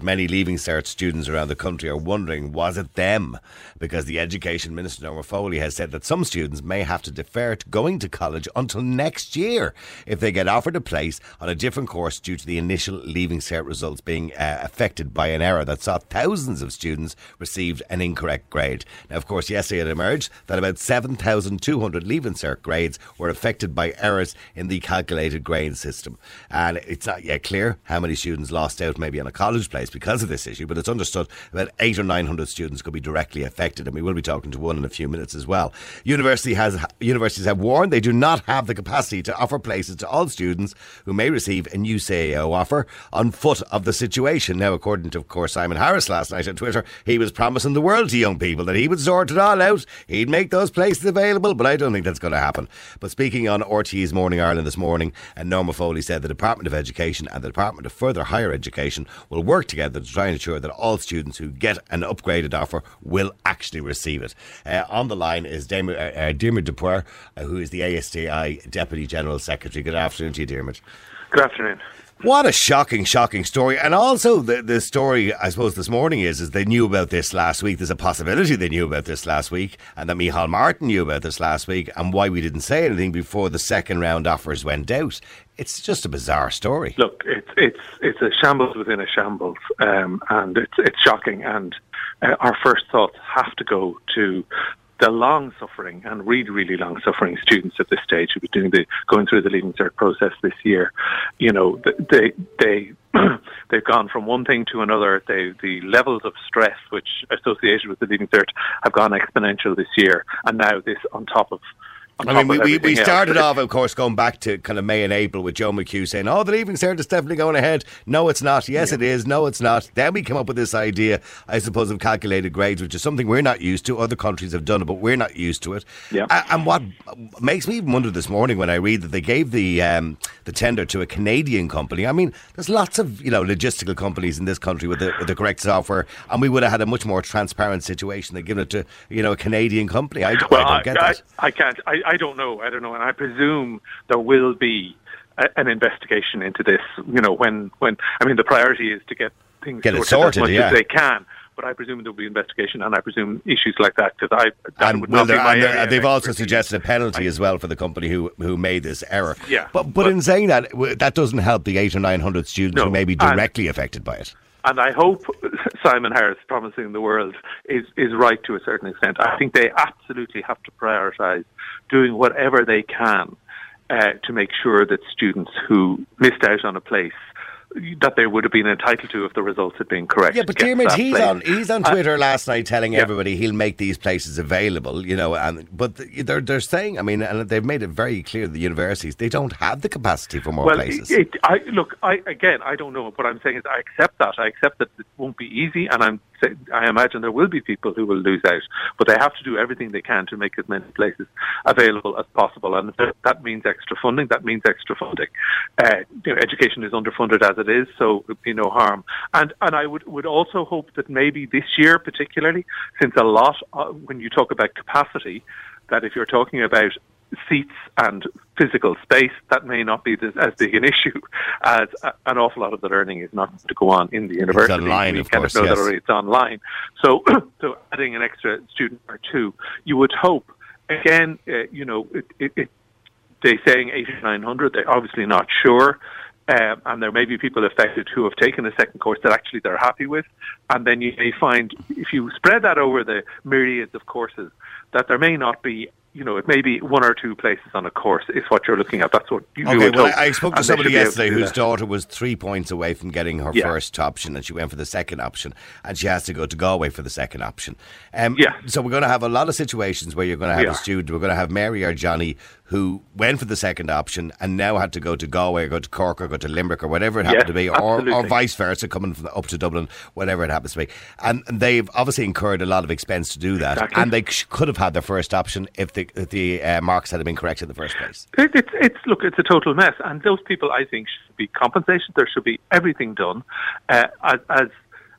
Many Leaving Cert students around the country are wondering, was it them? Because the Education Minister, Norma Foley, has said that some students may have to defer to going to college until next year if they get offered a place on a different course due to the initial Leaving Cert results being uh, affected by an error that saw thousands of students received an incorrect grade. Now, of course, yesterday it emerged that about 7,200 Leaving Cert grades were affected by errors in the calculated grade system. And it's not yet clear how many students lost out maybe on a college place because of this issue, but it's understood that eight or nine hundred students could be directly affected, and we will be talking to one in a few minutes as well. University has universities have warned they do not have the capacity to offer places to all students who may receive a new CAO offer on foot of the situation. Now, according to, of course, Simon Harris last night on Twitter, he was promising the world to young people that he would sort it all out. He'd make those places available, but I don't think that's going to happen. But speaking on RTÉ's Morning Ireland this morning, and Norma Foley said the Department of Education and the Department of Further Higher Education will work together together to try and ensure that all students who get an upgraded offer will actually receive it. Uh, on the line is Diarmaid, uh, uh, uh, who is the ASTI Deputy General Secretary. Good afternoon to you, Diarmaid. Good afternoon. What a shocking, shocking story. And also the, the story, I suppose, this morning is, is they knew about this last week. There's a possibility they knew about this last week and that Micheál Martin knew about this last week and why we didn't say anything before the second round offers went out. It's just a bizarre story. Look, it's it's it's a shambles within a shambles, um, and it's it's shocking. And uh, our first thoughts have to go to the long suffering and really, really long suffering students at this stage who are doing the going through the leaving cert process this year. You know, they they they've gone from one thing to another. They, the levels of stress which associated with the leaving cert have gone exponential this year, and now this on top of I mean, we, we, we started else. off, of course, going back to kind of May and April with Joe McHugh saying, oh, the Leaving Cert is definitely going ahead. No, it's not. Yes, yeah. it is. No, it's not. Then we came up with this idea, I suppose, of calculated grades, which is something we're not used to. Other countries have done it, but we're not used to it. Yeah. And what makes me even wonder this morning when I read that they gave the um, the tender to a Canadian company. I mean, there's lots of you know logistical companies in this country with the, with the correct software, and we would have had a much more transparent situation than giving it to you know a Canadian company. I, well, I don't get I, that. I can't. I, I don't know. I don't know, and I presume there will be a, an investigation into this. You know, when when I mean the priority is to get things get sorted, sorted as much yeah. as they can. But I presume there will be investigation, and I presume issues like that because I that and would not be my and area they've also suggested a penalty as well for the company who who made this error. Yeah, but but, but- in saying that, that doesn't help the eight or nine hundred students No, who may be and- directly affected by it. and I hope Simon Harris promising the world is is right to a certain extent. I think they absolutely have to prioritise doing whatever they can uh, to make sure that students who missed out on a place that they would have been entitled to if the results had been correct. Yeah, but Diarmaid, he's place. on he's on Uh, Twitter last night telling yeah. everybody he'll make these places available. You know, and but they're they're saying, I mean, and they've made it very clear the universities they don't have the capacity for more well, places. It, it, I, look, I, again, I don't know. What I'm saying is, I accept that. I accept that it won't be easy, and I'm, I imagine there will be people who will lose out. But they have to do everything they can to make as many places available as possible, and that means extra funding. That means extra funding. Uh, you know, education is underfunded as it is, so there'd be no harm. And and I would would also hope that maybe this year, particularly, since a lot uh, when you talk about capacity, that if you're talking about seats and physical space, that may not be this, as big an issue as a, an awful lot of the learning is not to go on in the university. online, we of kind course, know yes. that already it's online. So, so adding an extra student or two, you would hope. Again, uh, you know, it, it, it, they're saying 8,900. They're obviously not sure. Um, and there may be people affected who have taken a second course that actually they're happy with. And then you may find, if you spread that over the myriads of courses, that there may not be, you know, it may be one or two places on a course is what you're looking at. That's what you, Okay, well. I I spoke to And somebody able to yesterday whose that. daughter was three points away from getting her Yeah. first option, and she went for the second option, and she has to go to Galway for the second option. Um, Yeah. So we're going to have a lot of situations where you're going to have We a student. We're going to have Mary or Johnny who went for the second option and now had to go to Galway or go to Cork or go to Limerick or whatever it happened Yes, to be, or, or vice versa, coming from up to Dublin, whatever it happens to be. And and they've obviously incurred a lot of expense to do that, Exactly. and they sh- could have had their first option if the if the uh, marks had been correct in the first place. It, it's it's look, it's a total mess, and those people, I think, should be compensated. There should be everything done uh, as, as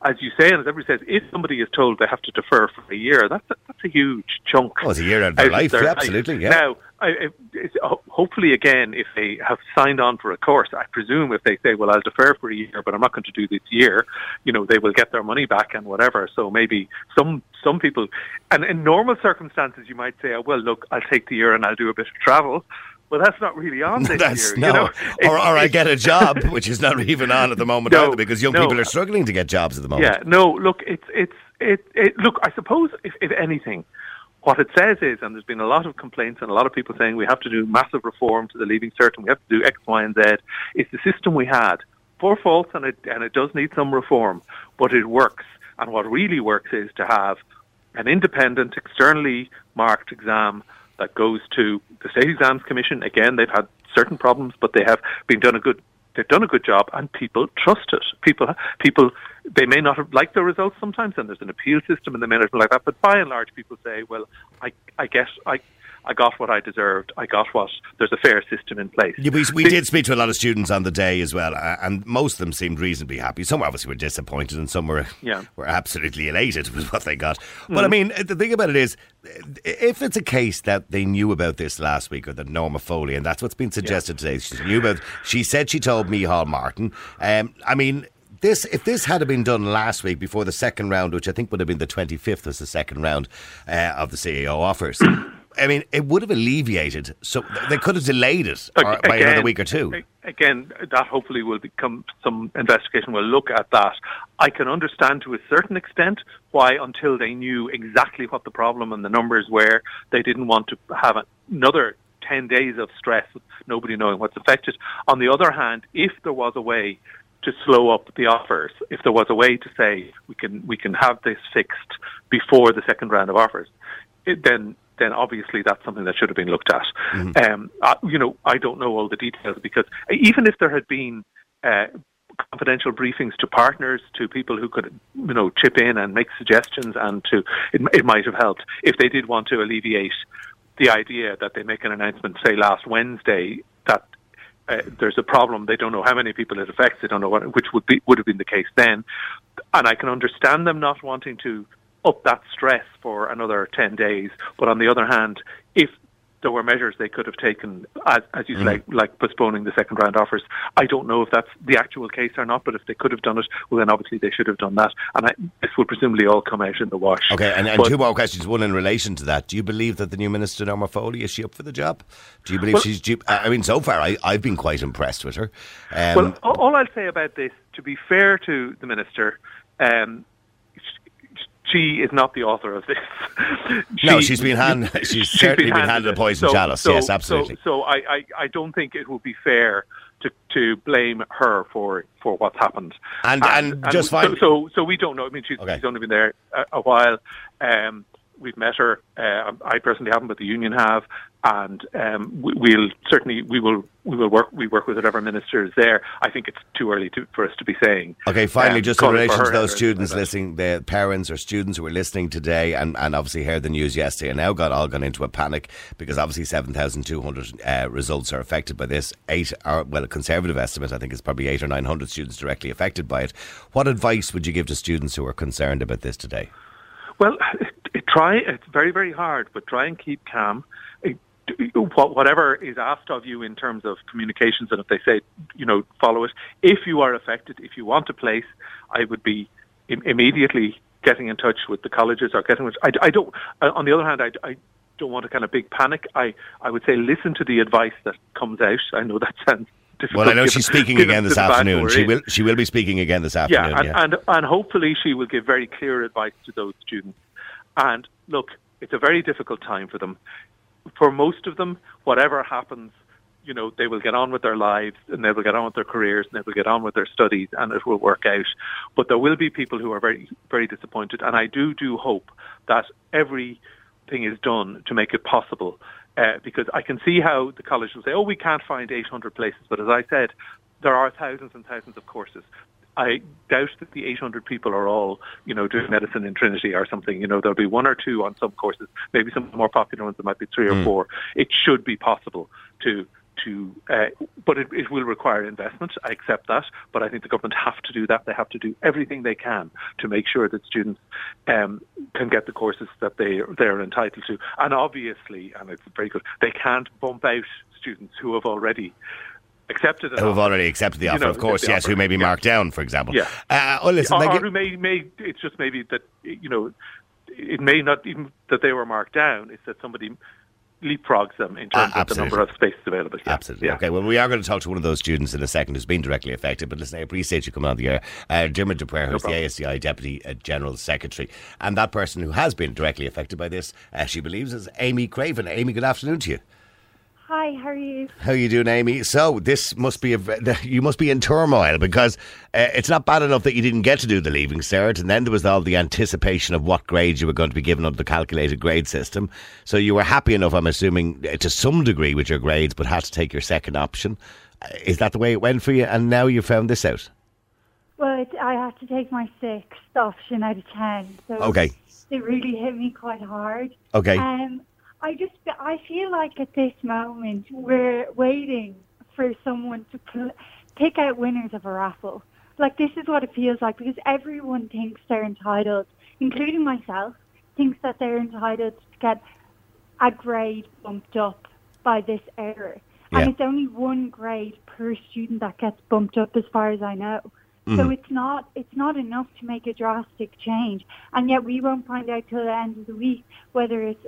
as you say, and as everybody says, if somebody is told they have to defer for a year, that's a, that's a huge chunk. Oh, it's a year out of their life. their yeah, absolutely. Yeah. Now, I, it's, hopefully, again, if they have signed on for a course, I presume if they say, "Well, I'll defer for a year, but I'm not going to do this year," you know, they will get their money back and whatever. So maybe some some people, and in normal circumstances, you might say, oh, "Well, look, I'll take the year and I'll do a bit of travel." Well, that's not really on this that's, year. No. You know? or, or I get a job, which is not even on at the moment No, either, because young no. people are struggling to get jobs at the moment. Yeah, no, look, it's it's it, it look. I suppose if, if anything, what it says is, and there's been a lot of complaints and a lot of people saying we have to do massive reform to the leaving cert and we have to do X, Y, and Z. It's the system we had for faults, and it and it does need some reform, but it works. And what really works is to have an independent, externally marked exam that goes to the State Exams Commission. Again, they've had certain problems, but they have been done a good. They've done a good job, and people trust it. People, people, they may not have liked the results sometimes, and there's an appeal system, and they may not like that. But by and large, people say, "Well, I, I guess I." I got what I deserved. I got what there's a fair system in place. Yeah, we we did speak to a lot of students on the day as well, uh, and most of them seemed reasonably happy. Some obviously were disappointed, and some were Yeah. were absolutely elated with what they got. But I mean, the thing about it is, if it's a case that they knew about this last week, or that Norma Foley, and that's what's been suggested today, she knew about. She said she told Micheál Martin. Um, I mean. This, if this had been done last week before the second round, which I think would have been the 25th was the second round uh, of the CAO offers, I mean, it would have alleviated. So they could have delayed it or, uh, by another week or two. Again, that hopefully will become some investigation will look at that. I can understand to a certain extent why, until they knew exactly what the problem and the numbers were, they didn't want to have another 10 days of stress with nobody knowing what's affected. On the other hand, if there was a way to slow up the offers, if there was a way to say we can we can have this fixed before the second round of offers, it, then then obviously that's something that should have been looked at. Um, I, you know, I don't know all the details because even if there had been uh, confidential briefings to partners, to people who could, you know, chip in and make suggestions, and to it, it might have helped if they did want to alleviate the idea that they make an announcement, say last Wednesday, that uh, there's a problem. They don't know how many people it affects. They don't know what, which would be would have been the case then. And I can understand them not wanting to up that stress for another ten days. But on the other hand, if there were measures they could have taken, as, as you say, like, postponing the second round offers. I don't know if that's the actual case or not, but if they could have done it, well, then obviously they should have done that. And I, this will presumably all come out in the wash. Okay, and, and But- two more questions. One in relation to that. Do you believe that the new minister, Norma Foley, is she up for the job? Do you believe Well- she's? You, I mean, so far I, I've been quite impressed with her. Um, Well, all I'll say about this, to be fair to the minister, um, she is not the author of this. No, she's been hand- she's certainly been handed a poison poisoned chalice. Yes, absolutely. So, so I, I, I don't think it would be fair to to blame her for, for what's happened. And- and just so, so so we don't know. I mean, she's, Okay. she's only been there a, a while. Um, we've met her. Uh, I personally haven't, but the union have, and um, we, we'll certainly we will we will work we work with whatever minister is there. I think it's too early to, for us to be saying. Okay, finally, um, just in relation to those students like listening, the parents or students who were listening today and, and obviously heard the news yesterday and now got all gone into a panic because obviously 7,200 uh, results are affected by this. Eight, are, well, a conservative estimate, I think, is probably eight or 900 students directly affected by it. What advice would you give to students who are concerned about this today? Well, try. It's very, very hard, but try and keep calm. Eh, Whatever is asked of you in terms of communications, and if they say, you know, follow it. If you are affected, if you want a place, I would be immediately getting in touch with the colleges or getting. I, I don't. uh, On the other hand, I, I don't want a kind of big panic. I, I would say listen to the advice that comes out. I know that sounds difficult. Well, I know given- she's speaking again this afternoon. She will. She will be speaking again this afternoon. Yeah, and, yeah. and and hopefully she will give very clear advice to those students. And look, it's a very difficult time for them. For most of them, whatever happens, you know, they will get on with their lives and they will get on with their careers and they will get on with their studies and it will work out. But there will be people who are very, very disappointed. And I do, do hope that everything is done to make it possible. Uh, because I can see how the college will say, oh, we can't find 800 places. But as I said, there are thousands and thousands of courses. I doubt that the 800 people are all, you know, doing medicine in Trinity or something. You know, there'll be one or two on some courses, maybe some of the more popular ones. There might be three or four. It should be possible to to, uh, but it, it will require investment. I accept that, but I think the government have to do that. They have to do everything they can to make sure that students um, can get the courses that they they're entitled to. And obviously, and it's very good, they can't bump out students who have already accepted it. Who have already accepted the You offer, know, of course, yes, offer, who may be yeah. marked down, for example. Yeah. Uh, oh, listen, or, or who may, may it's just maybe that you know it may not even that they were marked down. It's that somebody leapfrogs them in terms Ah, of the number of spaces available. Yeah. Absolutely. Yeah. Okay, well, we are going to talk to one of those students in a second who's been directly affected. But listen, I appreciate you coming on the air. Uh, Diarmaid De Paor, who's the problem. ASTI Deputy uh, General Secretary. And that person who has been directly affected by this, uh, she believes, is Amy Craven. Amy, good afternoon to you. Hi, how are you? How you doing, Amy? So this must be a, you must be in turmoil because uh, it's not bad enough that you didn't get to do the leaving cert, and then there was all the anticipation of what grades you were going to be given under the calculated grade system. So you were happy enough, I'm assuming, uh, to some degree with your grades, but had to take your second option. Uh, Is that the way it went for you? And now you found this out. Well, it, I had to take my sixth option out of ten, so Okay. it really hit me quite hard. Okay. Um, I just I feel like at this moment we're waiting for someone to pl- pick out winners of a raffle. Like this is what it feels like because everyone thinks they're entitled, including myself, thinks that they're entitled to get a grade bumped up by this error. Yeah. And it's only one grade per student that gets bumped up as far as I know. So mm-hmm. it's not it's not enough to make a drastic change. And yet we won't find out till the end of the week whether it's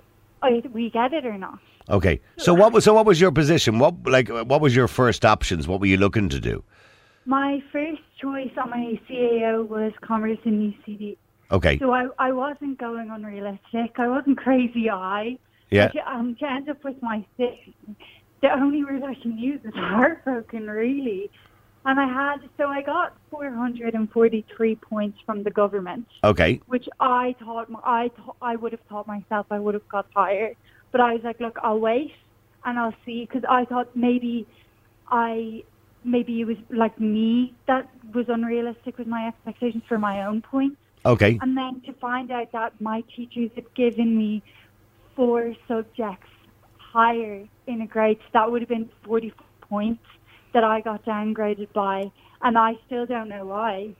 we get it or not. Okay. So what was so what was your position? What like what was your first options? What were you looking to do? My first choice on my CAO was Commerce and UCD. Okay. So I, I wasn't going unrealistic. I wasn't crazy eye. Yeah. I, um, to end up with my six, the only word I can use is heartbroken, really. And I had, so I got 443 points from the government, Okay. which I thought, I, th- I would have thought myself I would have got higher. But I was like, look, I'll wait and I'll see, because I thought maybe I, maybe it was like me that was unrealistic with my expectations for my own points. Okay. And then to find out that my teachers had given me four subjects higher in a grade, so that would have been 40 points that I got downgraded by, and I still don't know why.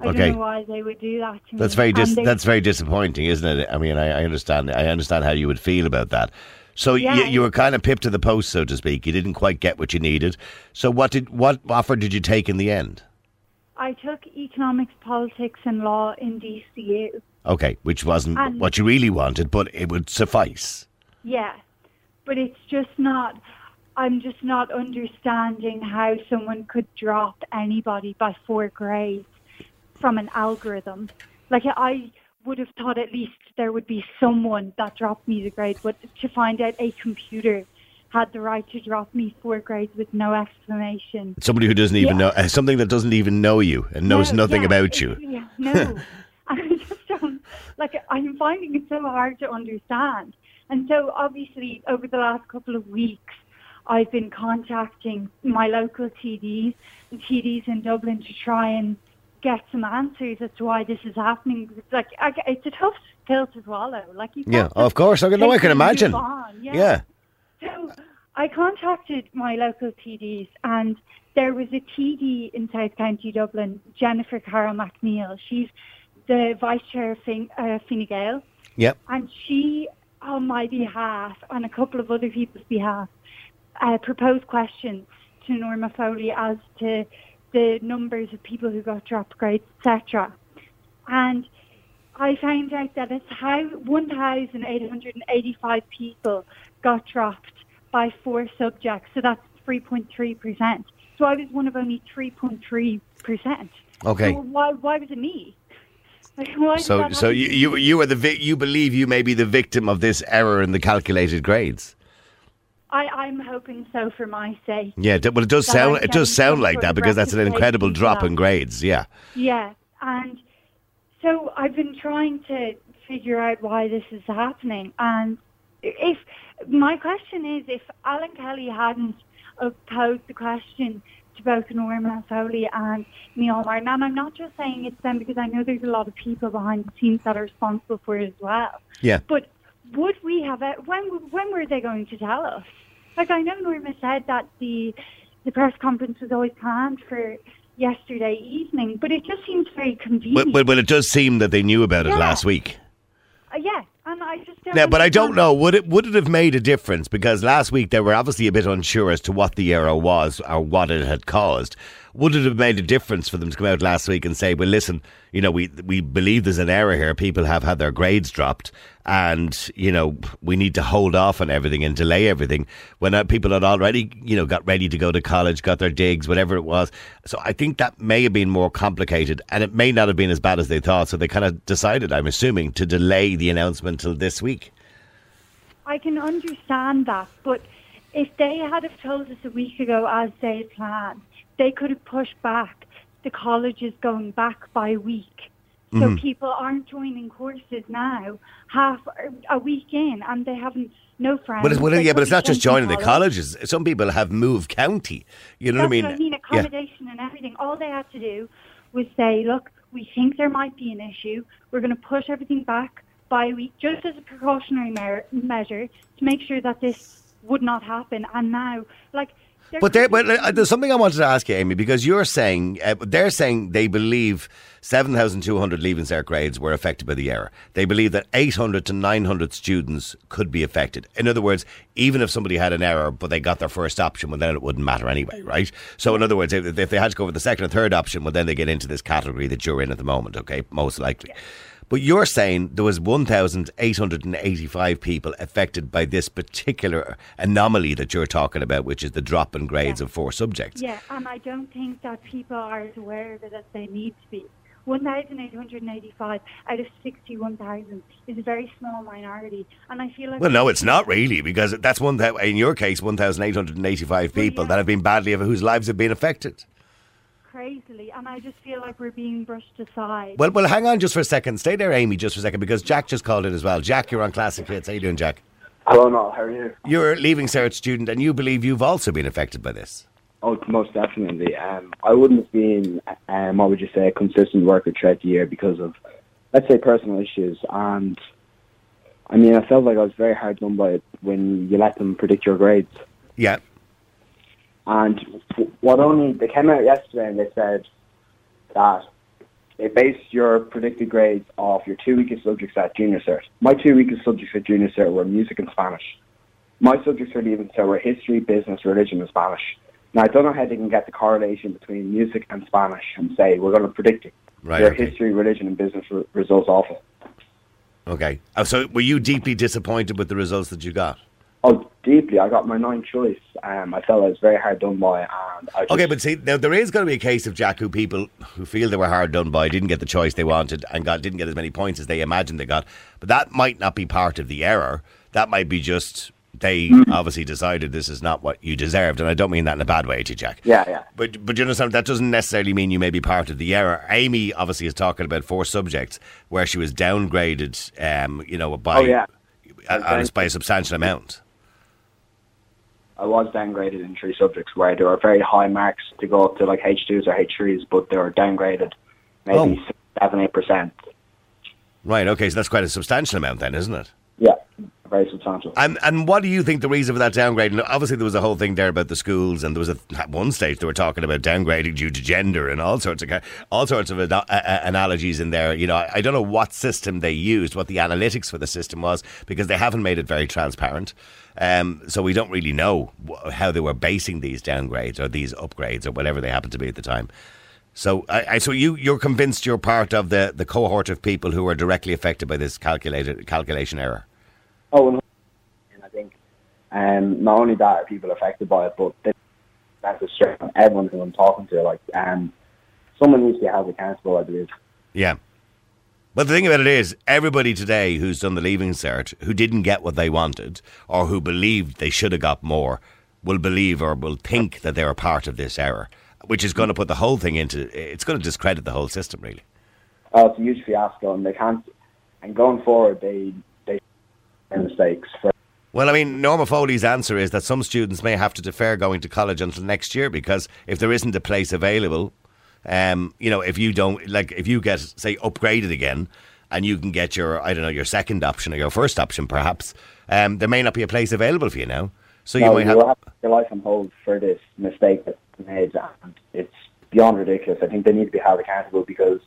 I Okay. don't know why they would do that to That's me. very dis- they- that's very disappointing, isn't it? I mean, I, I understand. I understand how you would feel about that. So Yeah. you, you were kind of pipped to the post, so to speak. You didn't quite get what you needed. So what did what offer did you take in the end? I took economics, politics, and law in DCU. Okay, which wasn't And- what you really wanted, but it would suffice. Yeah, but it's just not. I'm just not understanding how someone could drop anybody by four grades from an algorithm. Like I would have thought at least there would be someone that dropped me the grade, but to find out a computer had the right to drop me four grades with no explanation. Somebody who doesn't even Yeah. know uh, something that doesn't even know you and knows No, nothing yeah, about you. Yeah, no. I just don't, like, I'm finding it so hard to understand. And so, obviously, over the last couple of weeks, I've been contacting my local TDs and TDs in Dublin to try and get some answers as to why this is happening. It's like, I, it's a tough pill to swallow. Like, you Yeah, of course. I can, no, I can it and move imagine. on. Yeah. So I contacted my local TDs, and there was a TD in South County Dublin, Jennifer Carroll MacNeill. She's the vice chair of fin- uh, Fine Gael, Yep. and she, on my behalf and a couple of other people's behalf, uh, proposed questions to Norma Foley as to the numbers of people who got dropped grades, etc. And I found out that it's how 1,885 people got dropped by four subjects. So that's 3.3%. So I was one of only 3.3%. Okay. So why, why was it me? Like, why So so you you, you are the vi- you believe you may be the victim of this error in the calculated grades. I, I'm hoping so for my sake. Yeah, well, it does sound it does sound like that because that's an incredible drop in grades. Yeah. Yeah, and so I've been trying to figure out why this is happening. And if my question is, if Alan Kelly hadn't posed the question to both Norma Foley and Neil Martin, and I'm not just saying it's them because I know there's a lot of people behind the scenes that are responsible for it as well. Yeah. But would we have? it? when when were they going to tell us? Like I know Norma said that the the press conference was always planned for yesterday evening, but it just seems very convenient. well, well, it does seem that they knew about it Yeah. last week. Uh, yeah, and I just don't Yeah, but I don't know. Would it would it have made a difference? Because last week they were obviously a bit unsure as to what the error was or what it had caused. Would it have made a difference for them to come out last week and say, "Well, listen, you know, we we believe there's an error here. People have had their grades dropped, and you know, we need to hold off on everything and delay everything." When uh, people had already, you know, got ready to go to college, got their digs, whatever it was. So I think that may have been more complicated, and it may not have been as bad as they thought. So they kind of decided, I'm assuming, to delay the announcement till this week. I can understand that, but if they had have told us a week ago as they planned, they could have pushed back the colleges going back by a week. So Mm-hmm. people aren't joining courses now, half a week in, and they haven't no friends. But it's, well, yeah, but it's couldn't just joining the colleges. Some people have moved county. You know That's what I mean? what I mean. Yeah. Accommodation and everything. All they had to do was say, look, we think there might be an issue. We're going to push everything back by a week, just as a precautionary mer- measure to make sure that this would not happen. And now, like, But, there, but uh, there's something I wanted to ask you, Amy, because you're saying uh, they're saying they believe 7,200 leaving cert grades were affected by the error. They believe that 800 to 900 students could be affected. In other words, even if somebody had an error, but they got their first option, well, then it wouldn't matter anyway, right? So, in other words, if, if they had to go for the second or third option, well, then they get into this category that you're in at the moment, okay? Most likely. But you're saying there was 1,885 people affected by this particular anomaly that you're talking about, which is the drop in grades Yeah. of four subjects. Yeah, and I don't think that people are as aware of it as they need to be. 1,885 out of 61,000 is a very small minority, and I feel like Well, no, it's not really because that's one that, in your case, 1,885 Well, people yeah. that have been badly, whose lives have been affected. Crazily, and I just feel like we're being brushed aside. Well, well, hang on just for a second. Stay there, Amy, just for a second, because Jack just called in as well. Jack, you're on Classic Hits. How you doing, Jack? Hello, Noel. How are you? You're a Leaving Cert student, and you believe you've also been affected by this. Oh, most definitely. Um, I wouldn't have been, um, what would you say, a consistent worker throughout the year because of, let's say, personal issues. And I mean, I felt like I was very hard done by it when you let them predict your grades. Yeah. And what only they came out yesterday and they said that they based your predicted grades off your two weakest subjects at junior cert. My two weakest subjects at junior cert were music and Spanish. My subjects for leaving cert were history, business, religion, and Spanish. Now I don't know how they can get the correlation between music and Spanish and say we're going to predict it. Right, your okay. history, religion, and business re- results off it. Okay. Oh, so were you deeply disappointed with the results that you got? Oh, deeply. I got my ninth choice. Um, I felt I was very hard done by, and I just, Okay, but see, now there is going to be a case of Jack who people who feel they were hard done by didn't get the choice they wanted and got didn't get as many points as they imagined they got. But that might not be part of the error. That might be just they obviously decided this is not what you deserved, and I don't mean that in a bad way to Jack. yeah, yeah. But but you understand that doesn't necessarily mean you may be part of the error. Amy obviously is talking about four subjects where she was downgraded, um, you know, by Oh, yeah. by a substantial amount. I was downgraded in three subjects where there were very high marks to go up to like H2s or H3s, but they were downgraded maybe Oh. eight percent. Right. Okay. So that's quite a substantial amount, then, isn't it? Yeah, very substantial. And and what do you think the reason for that downgrading? Obviously, there was a whole thing there about the schools, and there was a, at one stage they were talking about downgrading due to gender and all sorts of all sorts of a- a- analogies in there. You know, I, I don't know what system they used, what the analytics for the system was, because they haven't made it very transparent. Um, so we don't really know how they were basing these downgrades or these upgrades or whatever they happened to be at the time. So, I, I, so you you're convinced you're part of the, the cohort of people who are directly affected by this calculated calculation error. Oh, and I think um, not only that are people affected by it, but they- that's a stress on everyone who I'm talking to. Like, um, someone needs to be held accountable. I believe. Yeah. But the thing about it is, everybody today who's done the leaving cert, who didn't get what they wanted, or who believed they should have got more, will believe or will think that they're a part of this error, which is going to put the whole thing into, it's going to discredit the whole system, really. Oh, it's a huge fiasco, and they can't. And going forward, they mistakes. For, Well, I mean, Norma Foley's answer is that some students may have to defer going to college until next year because if there isn't a place available, um, you know, if you don't, like, if you get, say, upgraded again and you can get your, I don't know, your second option or your first option perhaps, um, there may not be a place available for you now. So you no, might have. have your life on hold for this mistake that made, and it's beyond ridiculous. I think they need to be held accountable because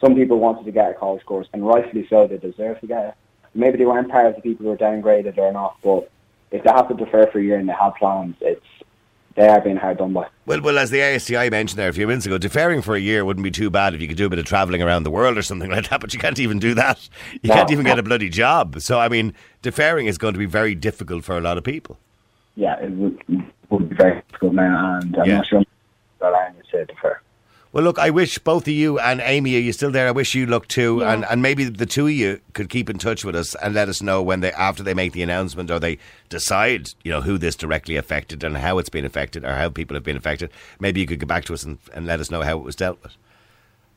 some people wanted to get a college course, and rightfully so, they deserve to get it. Maybe they weren't part of the people who were downgraded or not, but if they have to defer for a year and they have plans, it's they are being hard done by. Well, well, as the ASTI mentioned there a few minutes ago, deferring for a year wouldn't be too bad if you could do a bit of travelling around the world or something like that. But you can't even do that. You No. can't even get a bloody job. So I mean, deferring is going to be very difficult for a lot of people. Yeah, it would, would be very difficult now, and I'm Yeah. not sure allowing you to defer. Well, look, I wish both of you and Amy, are you still there? I wish you luck too, Yeah. and and maybe the two of you could keep in touch with us and let us know when they after they make the announcement or they decide, you know, who this directly affected and how it's been affected or how people have been affected. Maybe you could get back to us and, and let us know how it was dealt with.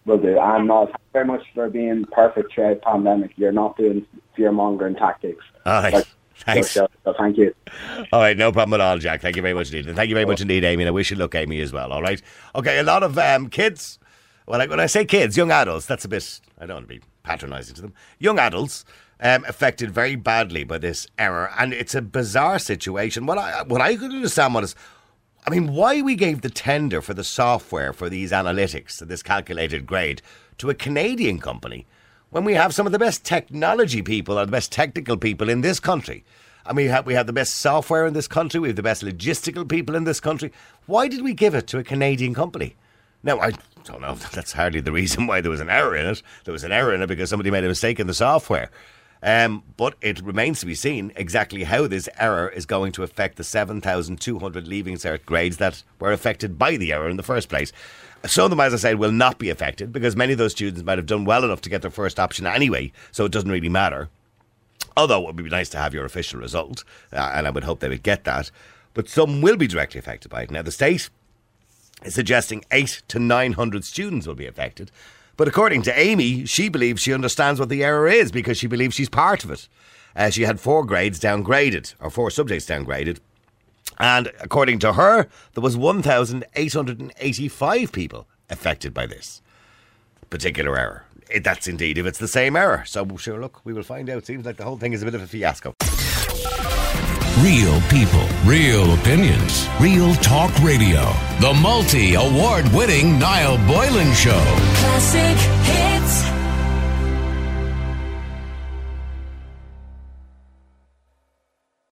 Will do. And not thank you very much for being perfect throughout pandemic. You're not doing fear mongering tactics. All right. Like, Thanks. So, so thank you. All right, no problem at all, Jack. Thank you very much indeed. And thank you very much indeed, Amy. And I wish you luck, Amy, as well. All right. Okay, a lot of um, kids. Well, when I say kids, young adults, that's a bit, I don't want to be patronising to them. Young adults um, affected very badly by this error. And it's a bizarre situation. What I, what I could understand what is, I mean, why we gave the tender for the software for these analytics, this calculated grade, to a Canadian company when we have some of the best technology people or the best technical people in this country. I mean, we have, we have the best software in this country, we have the best logistical people in this country. Why did we give it to a Canadian company? Now, I don't know. That's hardly the reason why there was an error in it. There was an error in it because somebody made a mistake in the software. Um, but it remains to be seen exactly how this error is going to affect the 7,200 Leaving Cert grades that were affected by the error in the first place. Some of them, as I said, will not be affected because many of those students might have done well enough to get their first option anyway, so it doesn't really matter. Although it would be nice to have your official result, uh, and I would hope they would get that. But some will be directly affected by it. Now, the state is suggesting eight to 900 students will be affected. But according to Amy, she believes she understands what the error is because she believes she's part of it. Uh, she had four grades downgraded, or four subjects downgraded. And according to her, there was 1,885 people affected by this particular error. It, that's indeed if it's the same error. So, sure, look, we will find out. Seems like the whole thing is a bit of a fiasco. Real people, real opinions, real talk radio. The multi award winning Niall Boylan Show. Classic hits.